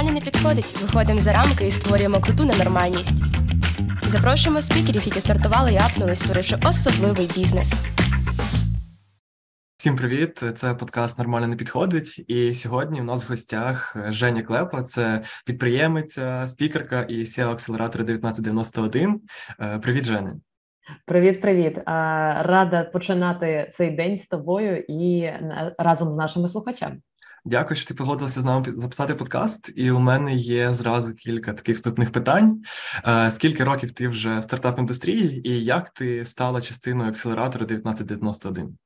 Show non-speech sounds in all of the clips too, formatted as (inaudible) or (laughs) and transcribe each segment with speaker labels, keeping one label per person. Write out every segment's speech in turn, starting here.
Speaker 1: нормально не підходить. Виходимо за рамки і створюємо круту ненормальність. Запрошуємо спікерів, які стартували і апнули, створивши особливий бізнес.
Speaker 2: Всім привіт! Це подкаст Нормально не підходить. І сьогодні у нас в гостях Женя Клепа, це підприємиця, спікерка і SEO акселератора 1991. Е, привіт, Женя.
Speaker 3: Привіт, привіт. Рада починати цей день з тобою і разом з нашими слухачами.
Speaker 2: Дякую, що ти погодилася з нами записати подкаст. І у мене є зразу кілька таких вступних питань. Е, скільки років ти вже в стартап індустрії, і як ти стала частиною акселератора 1991?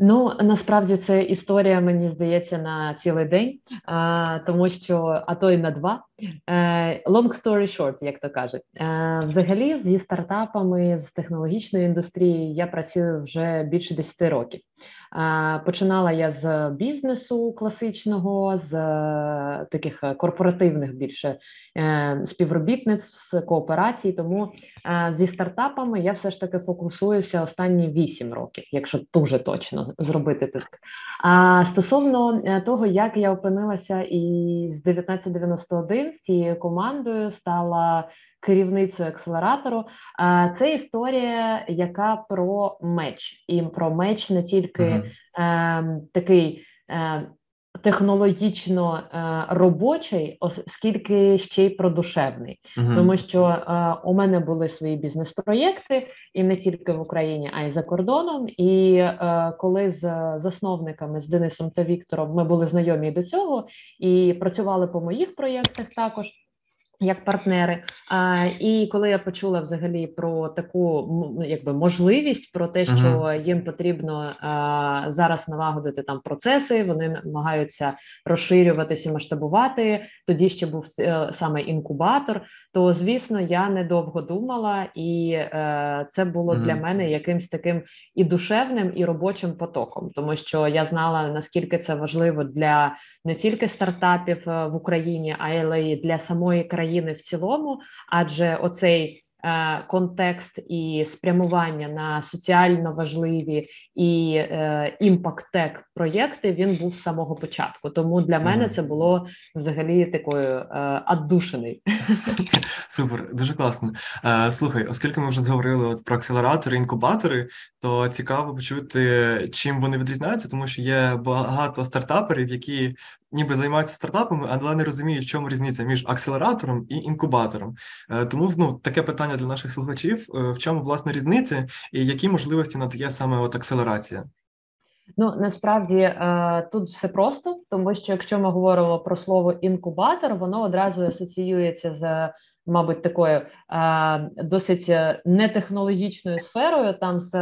Speaker 3: Ну насправді це історія, мені здається, на цілий день, а, тому що а то й на два. Е, long story short, як то кажуть, е, взагалі зі стартапами з технологічної індустрії я працюю вже більше 10 років. Починала я з бізнесу класичного, з е, таких корпоративних більше е, співробітництв кооперацій. Тому е, зі стартапами я все ж таки фокусуюся останні 8 років, якщо дуже точно зробити так. А стосовно того, як я опинилася і з 1991 з цією командою стала керівницею акселератору. Це історія, яка про меч, і про меч не тільки е, такий. Е, Технологічно е, робочий, оскільки ще й продушевний, uh-huh. тому що е, у мене були свої бізнес-проєкти, і не тільки в Україні, а й за кордоном. І е, коли з засновниками з Денисом та Віктором ми були знайомі до цього і працювали по моїх проєктах також. Як партнери, а, і коли я почула взагалі про таку якби можливість, про те, що uh-huh. їм потрібно а, зараз налагодити там процеси, вони намагаються розширюватися, масштабувати. Тоді ще був е, саме інкубатор. То звісно, я недовго думала, і е, це було uh-huh. для мене якимсь таким і душевним, і робочим потоком, тому що я знала наскільки це важливо для не тільки стартапів е, в Україні, а й для самої країни країни в цілому, адже оцей е, контекст і спрямування на соціально важливі і е, імпакт-тек проєкти він був з самого початку. Тому для мене це було взагалі такою аддушений. (laughs)
Speaker 2: Супер, дуже класно. Е, слухай, оскільки ми вже зговорили от про акселератори, інкубатори, то цікаво почути, чим вони відрізняються, тому що є багато стартаперів, які ніби займаються стартапами, але не розуміють, в чому різниця між акселератором і інкубатором. Е, тому ну таке питання для наших слухачів: е, в чому власне різниця, і які можливості надає саме от акселерація?
Speaker 3: Ну насправді е, тут все просто, тому що якщо ми говоримо про слово інкубатор, воно одразу асоціюється з. Мабуть, такою е, досить нетехнологічною сферою, там з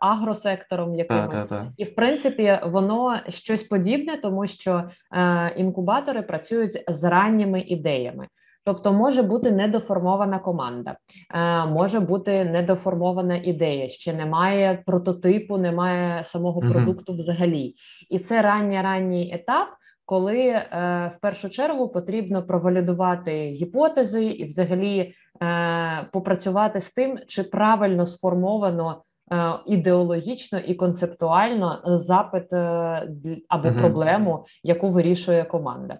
Speaker 3: агросектором, якимось. Та, та, та. і в принципі воно щось подібне, тому що е, інкубатори працюють з ранніми ідеями. Тобто може бути недоформована команда, е, може бути недоформована ідея, ще немає прототипу, немає самого продукту взагалі. І це ранній ранній етап, коли е, в першу чергу потрібно провалідувати гіпотези і взагалі е, попрацювати з тим, чи правильно сформовано. Ідеологічно і концептуально запит або uh-huh. проблему, яку вирішує команда.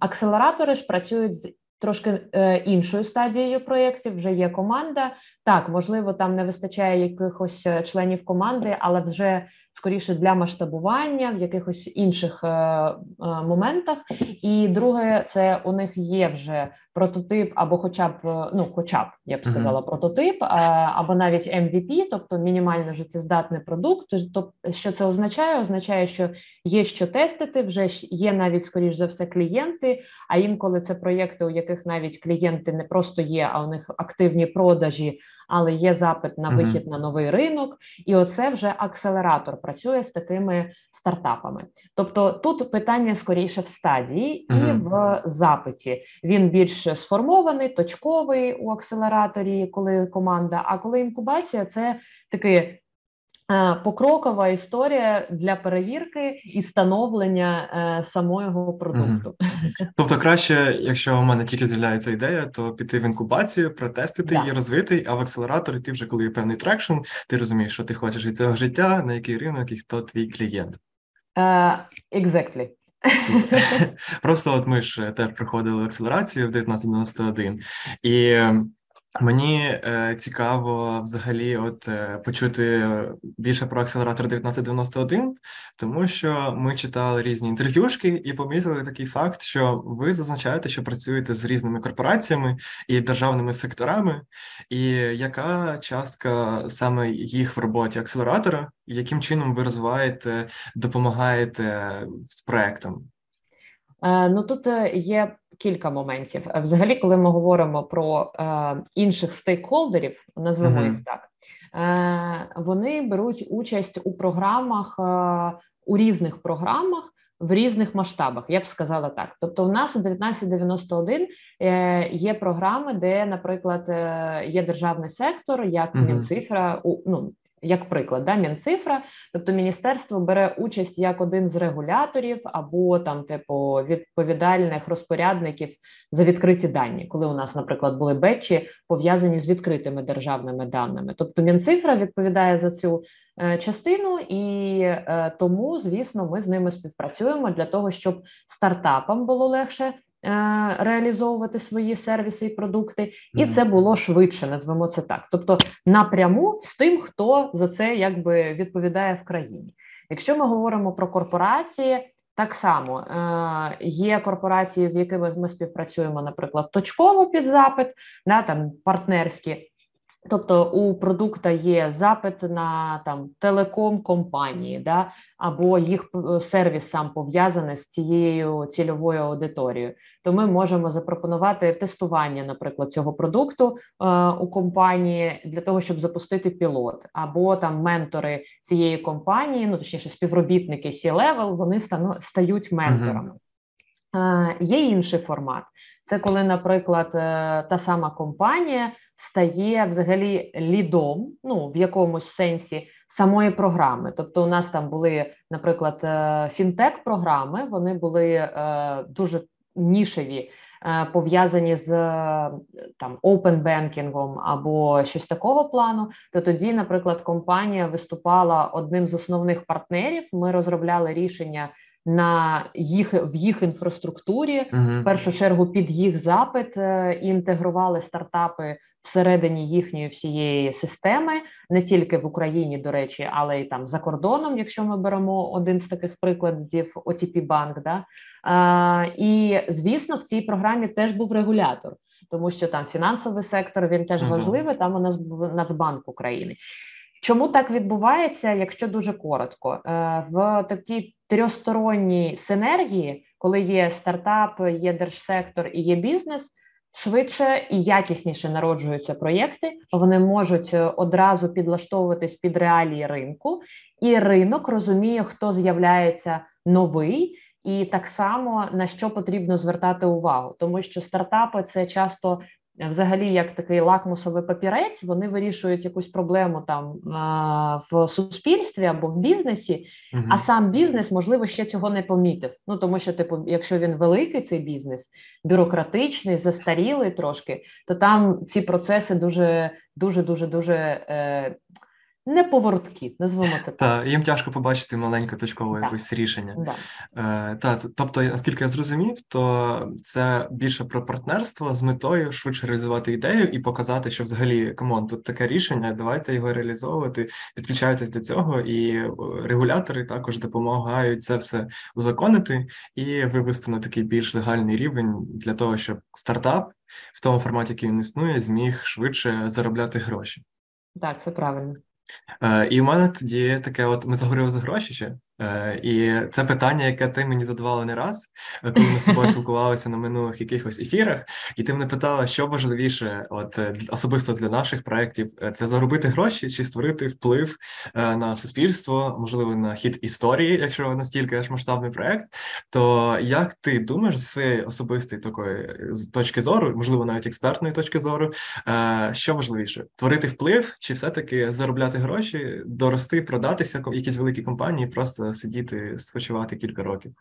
Speaker 3: Акселератори ж працюють з трошки е, іншою стадією проєктів. Вже є команда. Так, можливо, там не вистачає якихось е, членів команди, але вже скоріше для масштабування в якихось інших е, е, моментах. І друге, це у них є вже прототип, або, хоча б е, ну, хоча б я б сказала, прототип, а, або навіть MVP, тобто мінімально життєздатний продукт. Тобто, що це означає? Означає, що є що тестити, вже є навіть скоріш за все клієнти. А інколи це проєкти, у яких навіть клієнти не просто є, а у них активні продажі але є запит на вихід на новий ринок, і оце вже акселератор працює з такими стартапами. Тобто тут питання скоріше в стадії і в запиті. Він більш сформований, точковий у акселераторі, коли команда. А коли інкубація, це такий покрокова історія для перевірки і становлення е, самого продукту.
Speaker 2: Угу. (laughs) Тобто, краще, якщо у мене тільки з'являється ідея, то піти в інкубацію, протестити її, розвити, а в акселераторі ти вже коли є певний traction, ти розумієш, що ти хочеш від цього життя, на який ринок і хто твій клієнт.
Speaker 3: Uh, exactly. (laughs)
Speaker 2: Просто от ми ж теж проходили акселерацію в 1991, і Мені е, цікаво взагалі, от е, почути більше про акселератор 1991, тому що ми читали різні інтерв'юшки і помітили такий факт, що ви зазначаєте, що працюєте з різними корпораціями і державними секторами, і яка частка саме їх в роботі акселератора, і яким чином ви розвиваєте, допомагаєте з проектом?
Speaker 3: Е, ну тут е, є кілька моментів. Е, взагалі, коли ми говоримо про е, інших стейкхолдерів, назвемо uh-huh. їх так, е, вони беруть участь у програмах е, у різних програмах. В різних масштабах, я б сказала так. Тобто, у нас у 1991 е, є програми, де, наприклад, е, є державний сектор, як uh-huh. Мінцифра, у ну як приклад, да, Мінцифра, тобто міністерство бере участь як один з регуляторів або там, типу, відповідальних розпорядників за відкриті дані, коли у нас, наприклад, були бетчі пов'язані з відкритими державними даними. Тобто Мінцифра відповідає за цю е, частину, і е, тому, звісно, ми з ними співпрацюємо для того, щоб стартапам було легше. Е, реалізовувати свої сервіси і продукти, і це було швидше, назвемо це так. Тобто напряму з тим, хто за це якби відповідає в країні. Якщо ми говоримо про корпорації, так само е, є корпорації, з якими ми співпрацюємо, наприклад, точково під запит, да, там партнерські. Тобто у продукта є запит на там телеком компанії, да, або їх е, сервіс сам пов'язаний з цією цільовою аудиторією, то ми можемо запропонувати тестування, наприклад, цього продукту е, у компанії для того, щоб запустити пілот, або там ментори цієї компанії, ну точніше, співробітники C-level, вони стану, стають менторами. Uh-huh. Е, Є інший формат. Це коли, наприклад, е, та сама компанія стає взагалі лідом, ну в якомусь сенсі самої програми. Тобто, у нас там були, наприклад, е, фінтек-програми, вони були дуже нішеві. Пов'язані з там open банкінгом або щось такого плану, то тоді, наприклад, компанія виступала одним з основних партнерів. Ми розробляли рішення на їх в їх інфраструктурі, uh-huh. в першу чергу під їх запит і інтегрували стартапи всередині їхньої всієї системи, не тільки в Україні, до речі, але й там за кордоном, якщо ми беремо один з таких прикладів, OTP банк. Да? А, І звісно, в цій програмі теж був регулятор, тому що там фінансовий сектор він теж важливий. Там у нас був Нацбанк України. Чому так відбувається, якщо дуже коротко, е, в такій трьохсторонній синергії, коли є стартап, є держсектор і є бізнес, швидше і якісніше народжуються проєкти, вони можуть е, одразу підлаштовуватись під реалії ринку, і ринок розуміє, хто з'являється новий. І так само на що потрібно звертати увагу, тому що стартапи це часто взагалі як такий лакмусовий папірець, вони вирішують якусь проблему там в суспільстві або в бізнесі, угу. а сам бізнес, можливо, ще цього не помітив. Ну тому що, типу, якщо він великий, цей бізнес, бюрократичний, застарілий трошки, то там ці процеси дуже дуже дуже дуже. Е, Неповороткі, назвемо це так.
Speaker 2: Та, їм тяжко побачити маленьке точкове якесь рішення. Да. Е, та, Тобто, наскільки я зрозумів, то це більше про партнерство з метою швидше реалізувати ідею і показати, що взагалі come on, тут таке рішення, давайте його реалізовувати, підключайтесь до цього, і регулятори також допомагають це все узаконити і вивести на такий більш легальний рівень для того, щоб стартап в тому форматі, який він існує, зміг швидше заробляти гроші.
Speaker 3: Так, це правильно.
Speaker 2: Е, І в мене тоді таке: от ми заговорили за гроші ще. Е, і це питання, яке ти мені задавала не раз, е, коли ми з тобою (laughs) спілкувалися на минулих якихось ефірах, і ти мене питала, що важливіше, от е, особисто для наших проєктів, це заробити гроші чи створити вплив на суспільство, можливо, на хід історії, якщо настільки аж масштабний проєкт. То як ти думаєш зі своєї особистої такої точки зору, можливо, навіть експертної точки зору, що важливіше творити вплив, чи все-таки заробляти гроші, дорости, продатися якісь великі компанії, просто сидіти, спочивати кілька років.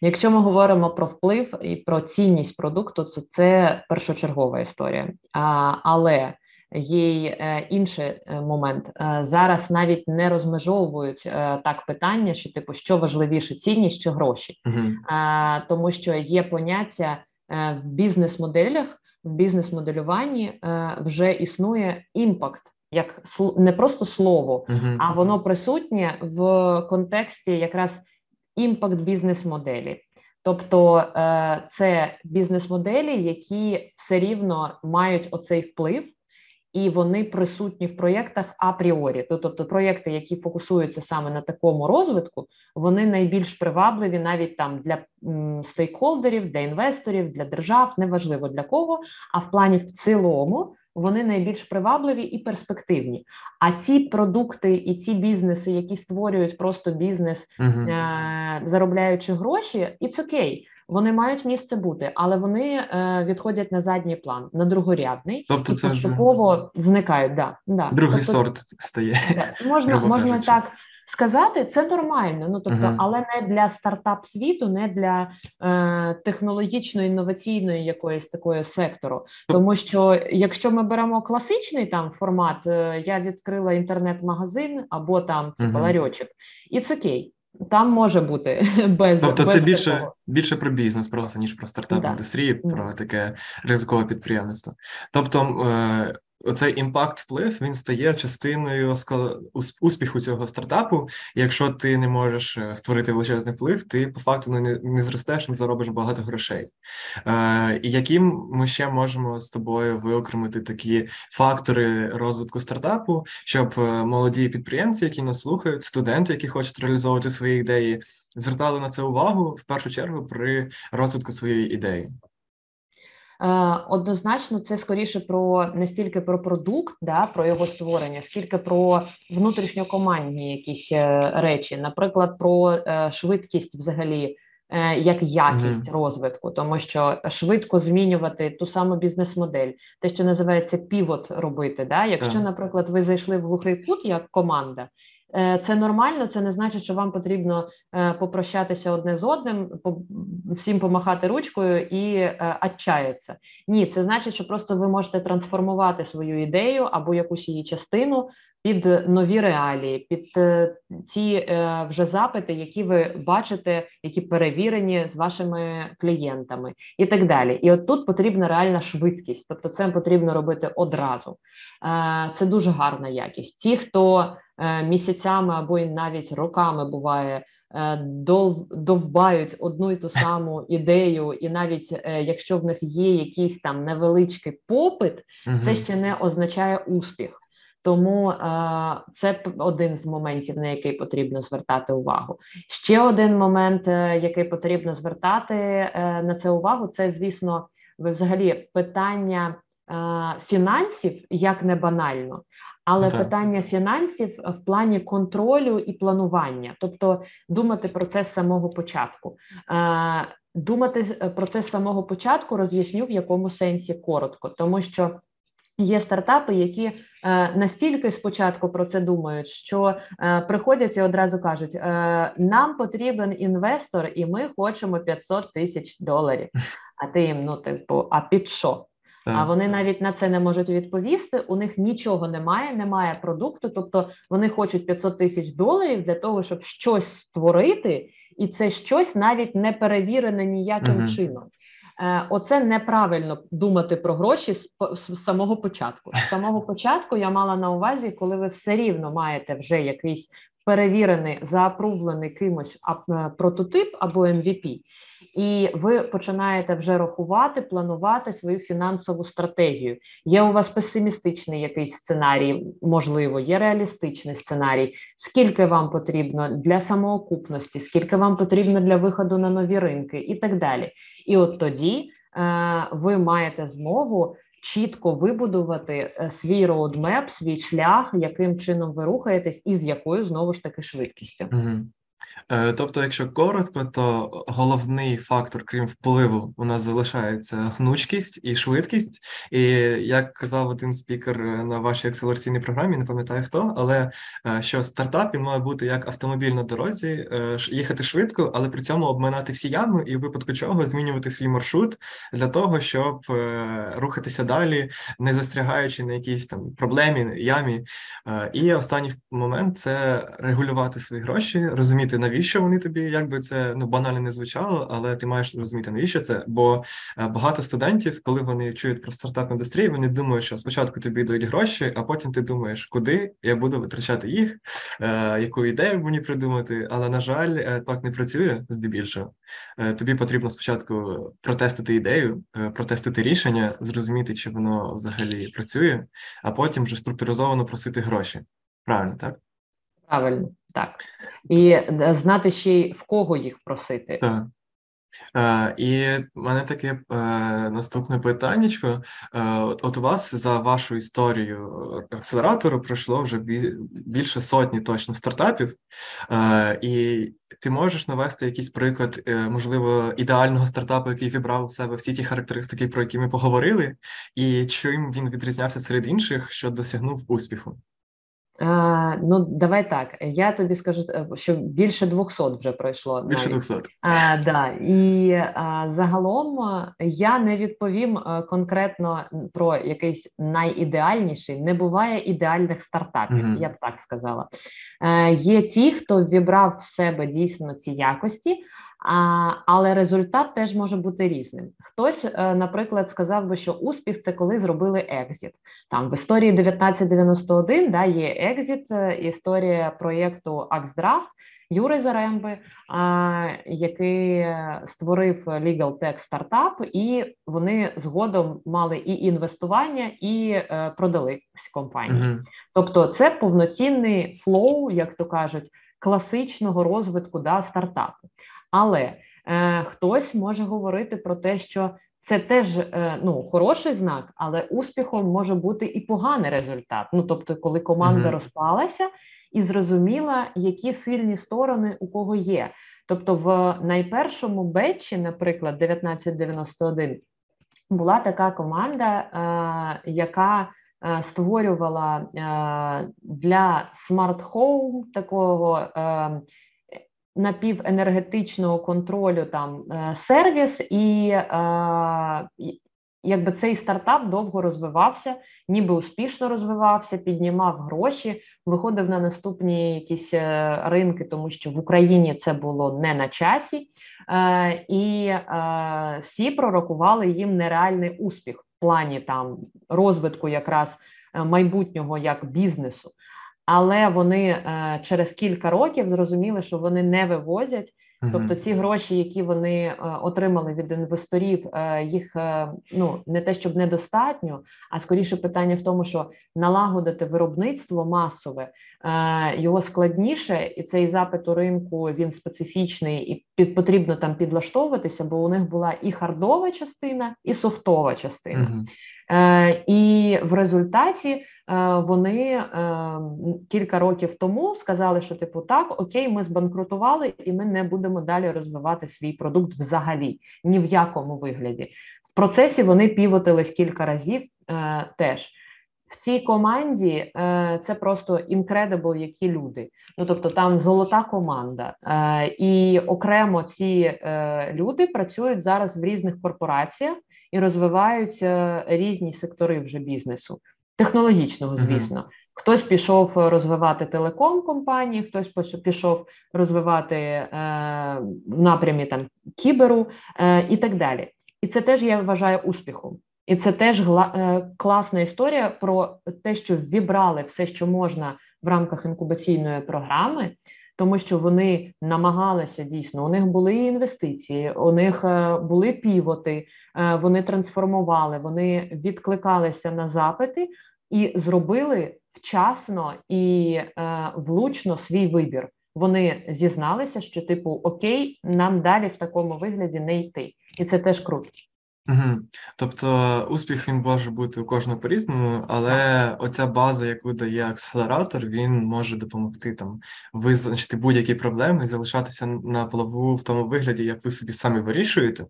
Speaker 3: Якщо ми говоримо про вплив і про цінність продукту, то це першочергова історія. А, Але Є й е, інший е, момент. Е, зараз навіть не розмежовують так питання, що типу що важливіше цінність чи гроші, е, тому що є поняття в бізнес-моделях, в бізнес-моделюванні вже існує impact, як не просто слово,
Speaker 2: Мгм.
Speaker 3: а воно присутнє в контексті якраз impact бізнес-моделі. Тобто е, це бізнес-моделі, які все рівно мають оцей вплив, і вони присутні в проєктах апріорі. Тобто проєкти, які фокусуються саме на такому розвитку, вони найбільш привабливі навіть там для стейкхолдерів, для інвесторів, для держав, неважливо для кого. А в плані в цілому вони найбільш привабливі і перспективні. А ці продукти і ці бізнеси, які створюють просто бізнес,
Speaker 2: Мгм.
Speaker 3: е, заробляючи гроші, it's окей. Вони мають місце бути, але вони е, відходять на задній план, на другорядний,
Speaker 2: Тобто
Speaker 3: і
Speaker 2: це вже
Speaker 3: поступово зникають. Да, да.
Speaker 2: другий
Speaker 3: Тобто,
Speaker 2: сорт стає.
Speaker 3: да, можна, можна
Speaker 2: кажучи.
Speaker 3: так сказати, це нормально. Ну тобто,
Speaker 2: Мгм.
Speaker 3: але не для стартап світу, не для е, технологічно-інноваційної якоїсь такої сектору. Тому що якщо ми беремо класичний там формат, е, я відкрила інтернет-магазин або там
Speaker 2: Мгм.
Speaker 3: ларьочок, і це окей. Там може бути (laughs) без
Speaker 2: Тобто
Speaker 3: без
Speaker 2: це більше,
Speaker 3: такого.
Speaker 2: більше про бізнес просто, ніж про стартап індустрії,
Speaker 3: Да.
Speaker 2: про таке ризикове підприємництво. Тобто, е, оцей імпакт вплив він стає частиною успіху цього стартапу. Якщо ти не можеш е, створити величезний вплив, ти по факту не, не зростеш, не заробиш багато грошей. Е, і яким ми ще можемо з тобою виокремити такі фактори розвитку стартапу, щоб е, молоді підприємці, які нас слухають, студенти, які хочуть реалізовувати свої ідеї, звертали на це увагу в першу чергу при розвитку своєї ідеї.
Speaker 3: Е, Однозначно, це скоріше про не стільки про продукт, да, про його створення, скільки про внутрішньокомандні якісь е, речі, наприклад, про е, швидкість взагалі. Е, Як якість розвитку, тому що швидко змінювати ту саму бізнес-модель, те, що називається півот робити. Да? Якщо, наприклад, ви зайшли в глухий кут як команда, е, це нормально, це не значить, що вам потрібно е, попрощатися одне з одним, всім помахати ручкою і е. Ні, це значить, що просто ви можете трансформувати свою ідею або якусь її частину під нові реалії, під е, ті е, вже запити, які ви бачите, які перевірені з вашими клієнтами, і так далі. І от тут потрібна реальна швидкість, тобто це потрібно робити одразу. Е, Це дуже гарна якість. Ті, хто місяцями або й навіть роками буває. е, дов- Довбають одну й ту саму ідею, і навіть якщо в них є якийсь там невеличкий попит,
Speaker 2: Мгм.
Speaker 3: це ще не означає успіх. Тому е, це один з моментів, на який потрібно звертати увагу. Ще один момент, е, який потрібно звертати е, на це увагу, це звісно, ви взагалі питання е, фінансів як не банально, але
Speaker 2: Так.
Speaker 3: питання фінансів в плані контролю і планування, тобто думати про це з самого початку. Е, Думати про це з самого початку роз'ясню в якому сенсі коротко, тому що є стартапи, які е, настільки спочатку про це думають, що е, приходять і одразу кажуть: е, нам потрібен інвестор, і ми хочемо 500 тисяч доларів. А ти їм, ну типу, а під що? А вони навіть на це не можуть відповісти. У них нічого немає, немає продукту. Тобто вони хочуть 500 тисяч доларів для того, щоб щось створити, і це щось навіть не перевірене ніяким
Speaker 2: Мгм.
Speaker 3: чином. Е, Оце неправильно думати про гроші з, самого початку. З самого початку я мала на увазі, коли ви все рівно маєте вже якийсь перевірений, заапрувлений кимось е, прототип або MVP, і ви починаєте вже рахувати, планувати свою фінансову стратегію. Є у вас песимістичний якийсь сценарій, можливо, є реалістичний сценарій. Скільки вам потрібно для самоокупності, скільки вам потрібно для виходу на нові ринки, і так далі. І от тоді е, ви маєте змогу чітко вибудувати е, свій роудмеп, свій шлях, яким чином ви рухаєтесь, і з якою знову ж таки швидкістю.
Speaker 2: Мгм. Е, тобто, якщо коротко, то головний фактор, крім впливу, у нас залишається гнучкість і швидкість. І як казав один спікер на вашій акселераційній програмі, не пам'ятаю хто, але е, що стартап він має бути як автомобіль на дорозі, е, їхати швидко, але при цьому обминати всі ями і в випадку чого змінювати свій маршрут для того, щоб рухатися далі, не застрягаючи на якійсь там проблемі, ямі. І останній момент це регулювати свої гроші, розуміти навіщо навіщо вони тобі, як би це ну банально не звучало, але ти маєш розуміти, навіщо це? Бо е, багато студентів, коли вони чують про стартап індустрію, вони думають, що спочатку тобі дають гроші, а потім ти думаєш, куди я буду витрачати їх, е, яку ідею мені придумати. Але на жаль, е, так не працює здебільшого. Тобі потрібно спочатку протестити ідею, протестити рішення, зрозуміти, чи воно взагалі працює, а потім вже структуризовано просити гроші. Правильно, так?
Speaker 3: Правильно, так. І е, знати ще й в кого їх просити.
Speaker 2: Так. Е, І в мене таке е, наступне питання. Е, от, у вас за вашу історію акселератору пройшло вже більше сотні точно стартапів, і ти можеш навести якийсь приклад, можливо, ідеального стартапу, який вібрав у себе всі ті характеристики, про які ми поговорили, і чим він відрізнявся серед інших, що досягнув успіху.
Speaker 3: А, Ну, давай так. Я тобі скажу, е, що більше 200 вже пройшло.
Speaker 2: Більше 200.
Speaker 3: А, да. І а, загалом е, я не відповім е, конкретно про якийсь найідеальніший. Не буває ідеальних стартапів, mm-hmm. я б так сказала. Е, Є ті, хто вібрав в себе дійсно ці якості. Але результат теж може бути різним. Хтось, е, наприклад, сказав би, що успіх це коли зробили exit. Там в історії 1991 да, є exit, е, історія проєкту Axdraft Юри Заремби, який створив Legal Tech стартап, і вони згодом мали і інвестування, і е, продали компанії. Uh-huh. Тобто, це повноцінний flow, як то кажуть, класичного розвитку да, стартапу. Але е, хтось може говорити про те, що це теж е, ну, хороший знак, але успіхом може бути і поганий результат. Ну тобто, коли команда uh-huh. розпалася і зрозуміла, які сильні сторони у кого є. Тобто, в найпершому бетчі, наприклад, 1991, була така команда, е, яка е, створювала е, для смарт Home такого. Напівенергетичного контролю там сервіс, і е, якби цей стартап довго розвивався, ніби успішно розвивався, піднімав гроші, виходив на наступні якісь е, ринки, тому що в Україні це було не на часі, і всі пророкували їм нереальний успіх в плані там розвитку якраз майбутнього як бізнесу але вони е, через кілька років зрозуміли, що вони не вивозять. Тобто ці гроші, які вони е, отримали від інвесторів, е, їх е, ну не те, щоб недостатньо, а скоріше питання в тому, що налагодити виробництво масове е, його складніше, і цей запит у ринку він специфічний і під потрібно там підлаштовуватися, бо у них була і хардова частина, і софтова частина. Е, І в результаті е, вони е, кілька років тому сказали, що типу так, окей, ми збанкрутували, і ми не будемо далі розвивати свій продукт взагалі ні в якому вигляді. В процесі вони півотились кілька разів теж. В цій команді це просто incredible які люди. Ну тобто там золота команда, і окремо ці люди працюють зараз в різних корпораціях і розвивають різні сектори вже бізнесу, технологічного, звісно. Uh-huh. Хтось пішов розвивати телеком компанії, хтось пішов розвивати е, в напрямі там кіберу е, і так далі. І це теж я вважаю успіхом. І це теж гла, е, класна історія про те, що вібрали все, що можна в рамках інкубаційної програми, тому що вони намагалися дійсно. У них були інвестиції, у них е, були півоти, е, вони трансформували, вони відкликалися на запити і зробили вчасно і е, влучно свій вибір. Вони зізналися, що типу окей, нам далі в такому вигляді не йти, і це теж круто.
Speaker 2: Угу. Тобто успіх він може бути у кожного по-різному, але так. оця база, яку дає акселератор, він може допомогти там визначити будь-які проблеми залишатися на плаву в тому вигляді, як ви собі самі вирішуєте,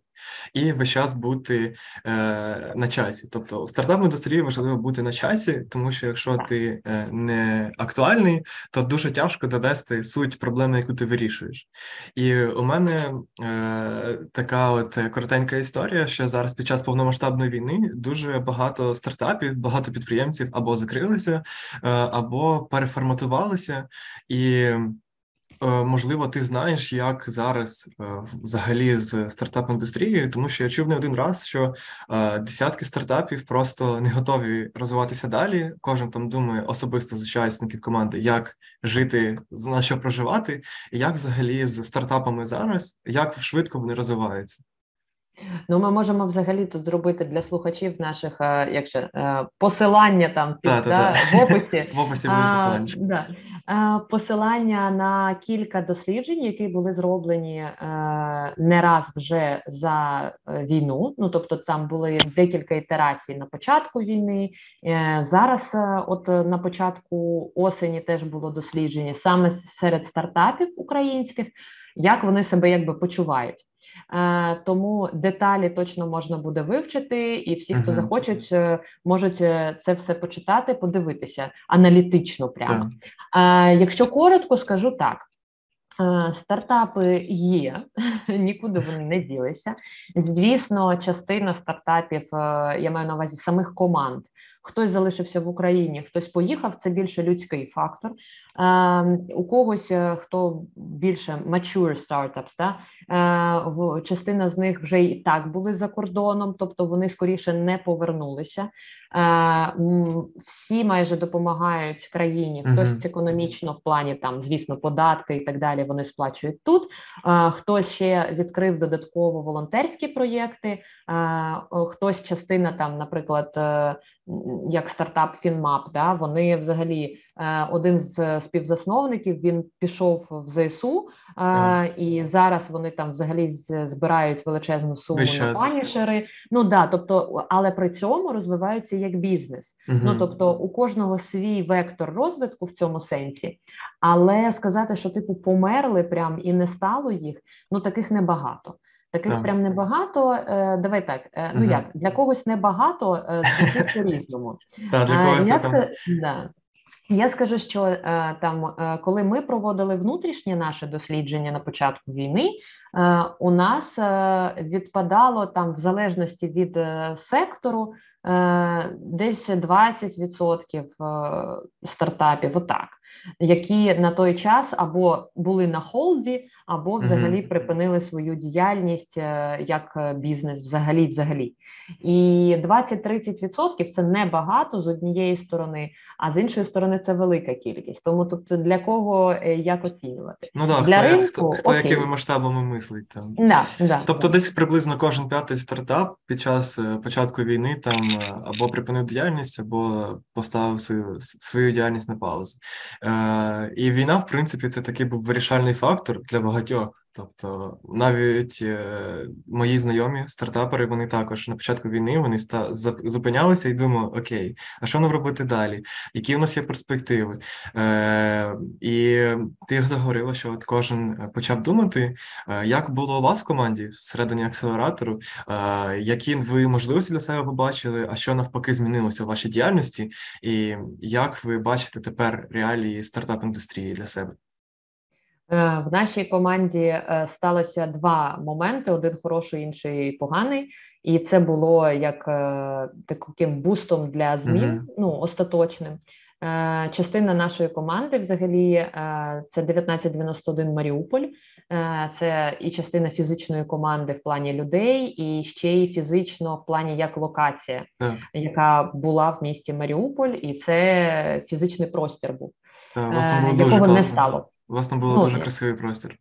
Speaker 2: і весь час бути е, на часі. Тобто у стартап індустрії важливо бути на часі, тому що якщо ти е, не актуальний, то дуже тяжко довести суть проблеми, яку ти вирішуєш. І у мене е, така от коротенька історія, що зараз під час повномасштабної війни дуже багато стартапів, багато підприємців або закрилися, е, або переформатувалися і. Е, можливо, ти знаєш, як зараз е, взагалі з стартап індустрією, тому що я чув не один раз, що десятки стартапів просто не готові розвиватися далі. Кожен там думає особисто з учасників команди, як жити, на що проживати, і як взагалі з стартапами зараз, як швидко вони розвиваються.
Speaker 3: Ну, ми можемо взагалі тут зробити для слухачів наших як же, посилання там під,
Speaker 2: та,
Speaker 3: да,
Speaker 2: та,
Speaker 3: в описі. (laughs)
Speaker 2: В описі буде посилання.
Speaker 3: Да. Посилання на кілька досліджень, які були зроблені не раз вже за е, війну. Ну тобто, там були декілька ітерацій на початку війни. Е, зараз, е, от на початку осені, теж було дослідження саме серед стартапів українських, як вони себе якби почувають. Е, тому деталі точно можна буде вивчити, і всі, хто uh-huh. захочуть, е, можуть е, це все почитати, подивитися аналітично. Прямо uh-huh. якщо коротко, скажу так. Стартапи є, (laughs) нікуди вони не ділися. Звісно, частина стартапів, я маю на увазі самих команд. Хтось залишився в Україні, хтось поїхав. Це більше людський фактор. Ем, у когось е, хто більше mature startups, да, е, частина з них вже і так були за кордоном, тобто вони скоріше не повернулися. Е, всі майже допомагають країні, хтось uh-huh. економічно в плані там, звісно, податки і так далі. Вони сплачують тут. Хтось ще відкрив додатково волонтерські проєкти, хтось частина там, наприклад, як стартап Фінмап, да, вони взагалі один з співзасновників він пішов в ЗСУ, mm. і зараз вони там взагалі збирають величезну суму на панішери. Ну да, тобто, але при цьому розвиваються як бізнес. Mm-hmm. Ну тобто, у кожного свій вектор розвитку в цьому сенсі, але сказати, що типу померли прям і не стало їх, ну таких небагато. Таких так. прям небагато. Е, давай так. Е, ну uh-huh. як для когось небагато, е, звучить (laughs) по різному.
Speaker 2: Та, для когось
Speaker 3: я, там... да. Я скажу, що там, коли ми проводили внутрішнє наше дослідження на початку війни, у нас відпадало там, в залежності від сектору, десь 20% стартапів, отак, які на той час або були на холді, або взагалі припинили свою діяльність як бізнес, взагалі, взагалі. І 20-30% це небагато з однієї сторони, а з іншої сторони це велика кількість. Тому тут для кого е, як оцінювати?
Speaker 2: Ну так, для хто, ринку, хто, хто якими масштабами мислить там.
Speaker 3: Да, да,
Speaker 2: Тобто, десь приблизно кожен п'ятий стартап під час е, початку війни там е, або припинив діяльність, або поставив свою свою діяльність на паузу. Е, І війна, в принципі, це такий був вирішальний фактор для багатьох. Тобто навіть е, мої знайомі стартапери, вони також на початку війни вони ста зупинялися і думали, окей, а що нам робити далі? Які у нас є перспективи? Е, І ти заговорила, що от кожен почав думати, е, як було у вас в команді всередині акселератору, е, які ви можливості для себе побачили, а що навпаки змінилося у вашій діяльності, і як ви бачите тепер реалії стартап індустрії для себе?
Speaker 3: Е, в нашій команді е, сталося два моменти: один хороший, інший поганий. І це було як е, таким бустом для змін, uh-huh. ну остаточним. Частина нашої команди, взагалі, це 1991 Маріуполь, це і частина фізичної команди в плані людей, і ще й фізично в плані як локація, uh-huh. яка була в місті Маріуполь, і це фізичний простір був, uh-huh. якого не стало.
Speaker 2: У вас там ну, дуже красивий простір.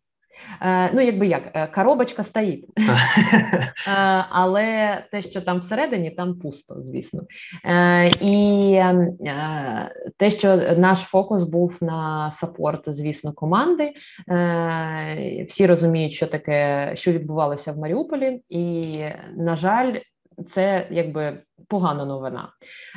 Speaker 3: Е, ну, якби як, е, коробочка стоїть, (laughs) е, але те, що там всередині, там пусто, звісно. Е, і те, що наш фокус був на саппорт, звісно, команди. Всі розуміють, що таке, що відбувалося в Маріуполі, і, на жаль, це якби погана новина.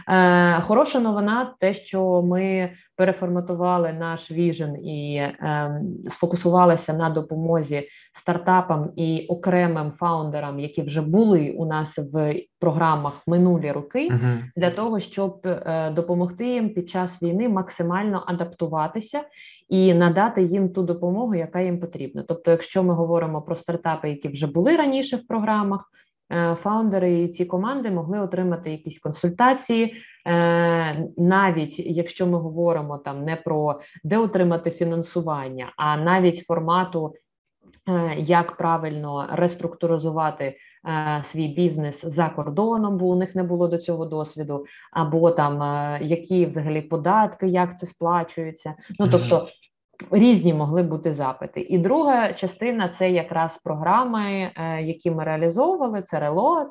Speaker 3: Е, Хороша новина, те, що ми переформатували наш віжен і е, сфокусувалися на допомозі стартапам і окремим фаундерам, які вже були у нас в програмах минулі роки, uh-huh. для того, щоб е, допомогти їм під час війни максимально адаптуватися і надати їм ту допомогу, яка їм потрібна. Тобто, якщо ми говоримо про стартапи, які вже були раніше в програмах. Е, фаундери і ці команди могли отримати якісь консультації, е, навіть якщо ми говоримо там не про де отримати фінансування, а навіть формату, е, як правильно реструктуризувати. Свій бізнес за кордоном, бо у них не було до цього досвіду, або там які взагалі податки, як це сплачується. Ну тобто різні могли бути запити. І друга частина це якраз програми, е, які ми реалізовували. Це релот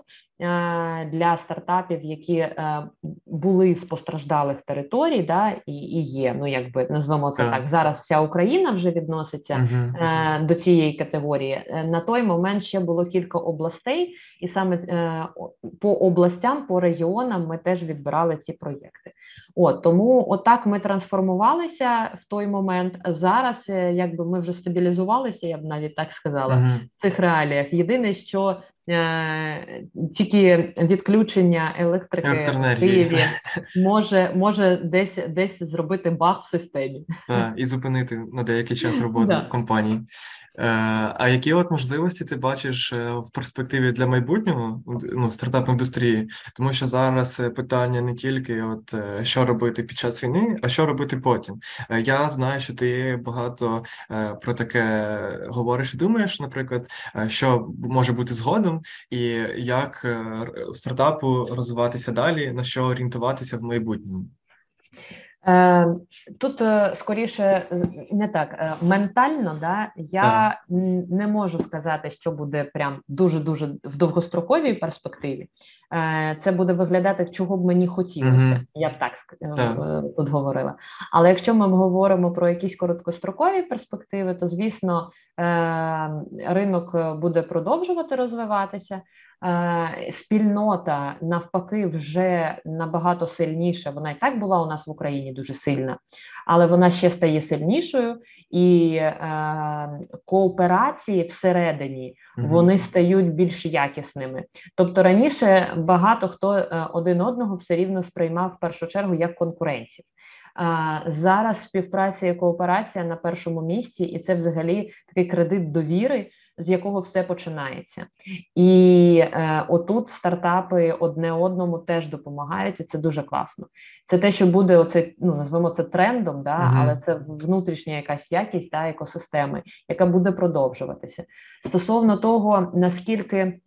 Speaker 3: для стартапів, які е, були з постраждалих територій, да, і і є. Ну якби назвемо це так. так. Зараз вся Україна вже відноситься uh-huh. до цієї категорії. На той момент ще було кілька областей, і саме по областям, по регіонам ми теж відбирали ці проєкти. От тому, отак ми трансформувалися в той момент. Зараз, е, якби ми вже стабілізувалися, я б навіть так сказала, uh-huh. в цих реаліях. Єдине, що е, тільки відключення електрики в Києві може може десь десь зробити баг в системі
Speaker 2: а, і зупинити на деякий час роботу компанії. Е, а які от можливості ти бачиш е, в перспективі для майбутнього ну, стартап індустрії? Тому що зараз е, питання не тільки от що робити під час війни, а що робити потім. Я знаю, що ти багато про таке говориш і думаєш, наприклад, що може бути згодом, і як стартапу розвиватися далі, на що орієнтуватися в майбутньому.
Speaker 3: Е, тут е, скоріше не так е, ментально, да я не можу сказати, що буде прям дуже дуже в довгостроковій перспективі. Це буде виглядати, чого б мені хотілося. uh Я б так uh тут говорила. Але якщо ми говоримо про якісь короткострокові перспективи, то звісно ринок буде продовжувати розвиватися. Е, спільнота навпаки вже набагато сильніша. Вона і так була у нас в Україні дуже сильна, але вона ще стає сильнішою, і е, кооперації всередині вони стають більш якісними. Тобто раніше багато хто е, один одного все рівно сприймав в першу чергу як конкуренців. Зараз співпраця і кооперація на першому місці, і це взагалі такий кредит довіри з якого все починається. І е, отут стартапи одне одному теж допомагають, і це дуже класно. Це те, що буде оце, ну назвемо це трендом, да, uh але це внутрішня якась якість да, екосистеми, яка буде продовжуватися. Стосовно того, наскільки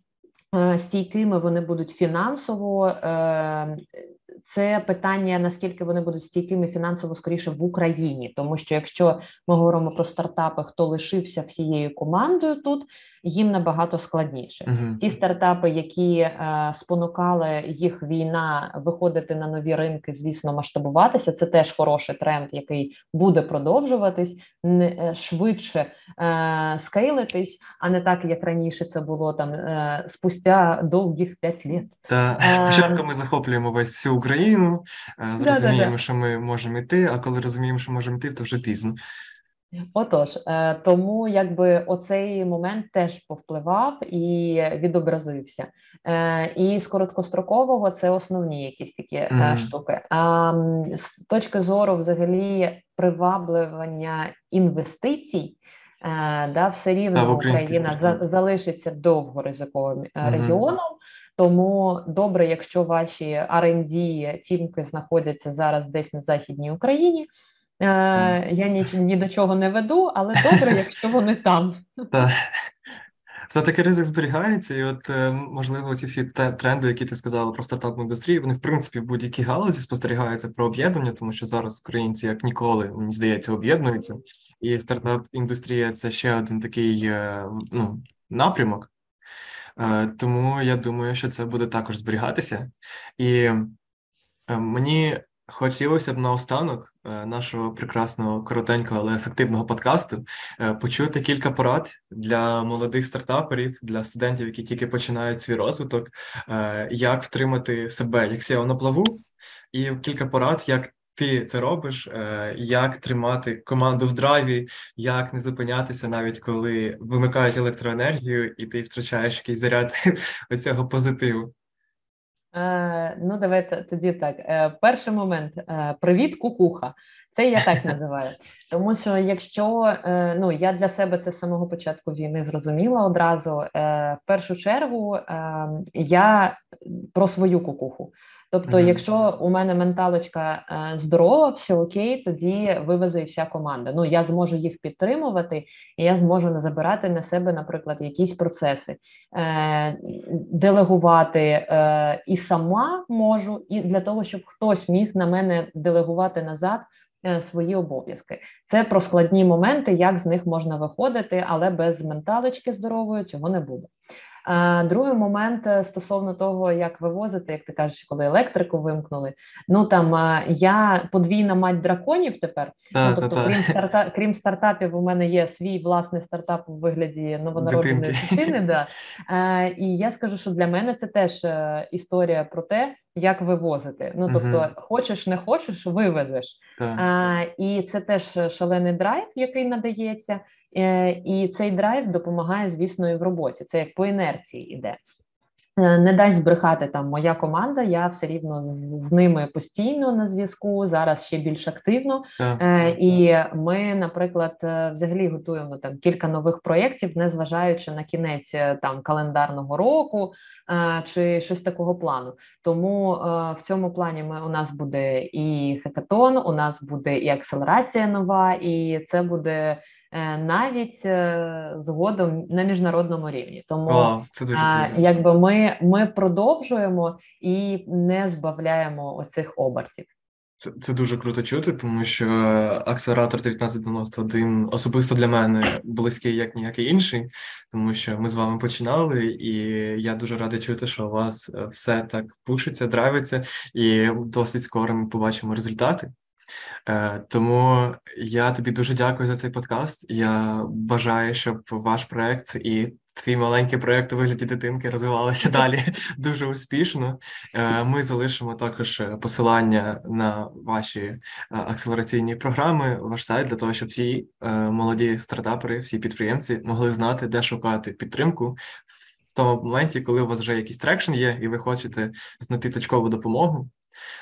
Speaker 3: е, стійкими вони будуть фінансово. Це питання наскільки вони будуть стійкими фінансово скоріше в Україні, тому що якщо ми говоримо про стартапи, хто лишився всією командою тут, їм набагато складніше. Uh-huh. Ті стартапи, які е, спонукали їх війна виходити на нові ринки, звісно, масштабуватися. Це теж хороший тренд, який буде продовжуватись не е, швидше е, скейлитись, а не так як раніше це було там е, спустя довгих п'ять літ.
Speaker 2: Та е, спочатку ми захоплюємо весь всю Україну, е, зрозуміємо, що ми можемо йти. А коли розуміємо, що можемо йти, то вже пізно.
Speaker 3: Отож, е, тому якби оцей момент теж повпливав і відобразився. Е, і з короткострокового це основні якісь такі mm. штуки. А з точки зору, взагалі, приваблювання інвестицій, да, все рівно Україна за, залишиться довго ризиковим mm. регіоном. Тому добре, якщо ваші R&D тімки знаходяться зараз десь на західній Україні. Е, я ні, ні до чого не веду, але добре, (laughs) якщо вони там.
Speaker 2: Все таки ризик зберігається, і от е, можливо, ці всі тренди, які ти сказала про стартап індустрію, вони в принципі в будь-якій галузі спостерігаються про об'єднання, тому що зараз українці як ніколи мені здається об'єднуються, і стартап індустрія це ще один такий е, ну, напрямок. Тому я думаю, що це буде також зберігатися, і мені Хотілося б наостанок е, нашого прекрасного, коротенького, але ефективного подкасту е, почути кілька порад для молодих стартаперів, для студентів, які тільки починають свій розвиток, е, як втримати себе як SEO на плаву, і кілька порад, як ти це робиш, як тримати команду в драйві, як не зупинятися, навіть коли вимикають електроенергію, і ти втрачаєш якийсь заряд (laughs) оцього позитиву.
Speaker 3: Е, ну, давайте тоді так. Е, перший момент е, привіт, кукуха. Це я так (laughs) називаю. Тому що якщо ну я для себе це з самого початку війни зрозуміла одразу, в першу чергу я про свою кукуху. Тобто, mm-hmm. якщо у мене менталочка е, здорова, все окей, тоді вивезе і вся команда. Ну я зможу їх підтримувати, і я зможу не забирати на себе, наприклад, якісь процеси, е, делегувати е, і сама можу, і для того, щоб хтось міг на мене делегувати назад. Е, свої обов'язки це про складні моменти, як з них можна виходити, але без менталочки здорової цього не буде. Другий момент е, стосовно того, як вивозити, як ти кажеш, коли електрику вимкнули. Ну там я подвійна мать драконів тепер.
Speaker 2: А,
Speaker 3: ну, тобто, крім старта, крім стартапів, у мене є свій власний стартап у вигляді новонародженої дитини. Да. (laughs) І я скажу, що для мене це теж е, історія про те, як вивозити. Ну тобто, uh хочеш, не хочеш, вивезеш. А, І це теж шалений драйв, який надається. Е, і цей драйв допомагає, звісно, і в роботі. Це як по інерції іде. Е, не дасть збрехати там моя команда, я все рівно з, з ними постійно на зв'язку, зараз ще більш активно. Е, І ми, наприклад, взагалі готуємо там кілька нових проєктів, незважаючи на кінець там календарного року чи щось такого плану. Тому в цьому плані ми у нас буде і хекатон, у нас буде і акселерація нова, і це буде. Е, навіть е, згодом на міжнародному рівні. Тому
Speaker 2: Wow, це дуже
Speaker 3: якби ми, ми продовжуємо і не збавляємо оцих обертів.
Speaker 2: Це це дуже круто чути, тому що акселератор 1991 особисто для мене близький як ніякий інший, тому що ми з вами починали, і я дуже радий чути, що у вас все так пушиться, драйвиться, і досить скоро ми побачимо результати. Е, тому я тобі дуже дякую за цей подкаст. Я бажаю, щоб ваш проект і твій маленький проект у вигляді дитинки розвивалися (laughs) далі дуже успішно. Е, ми залишимо також посилання на ваші е, акселераційні програми, ваш сайт для того, щоб всі молоді стартапери, всі підприємці могли знати, де шукати підтримку. В тому моменті, коли у вас вже якийсь traction є, і ви хочете знайти точкову допомогу,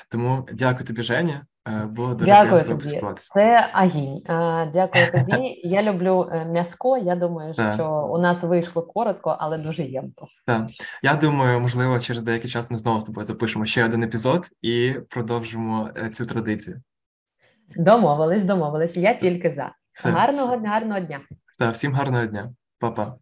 Speaker 2: тому дякую тобі, Женя. Е, було дуже
Speaker 3: дякую тобі. Це агінь. Е, дякую тобі. (laughs) Я люблю е, м'язко. Я думаю, що у нас вийшло коротко, але дуже ємко.
Speaker 2: Так. Я думаю, можливо, через деякий час ми знову з тобою запишемо ще один епізод і продовжимо цю традицію.
Speaker 3: Домовились, домовились. Я Все. тільки за. Все. Гарного гарного дня.
Speaker 2: Все, всім гарного дня, Па-па.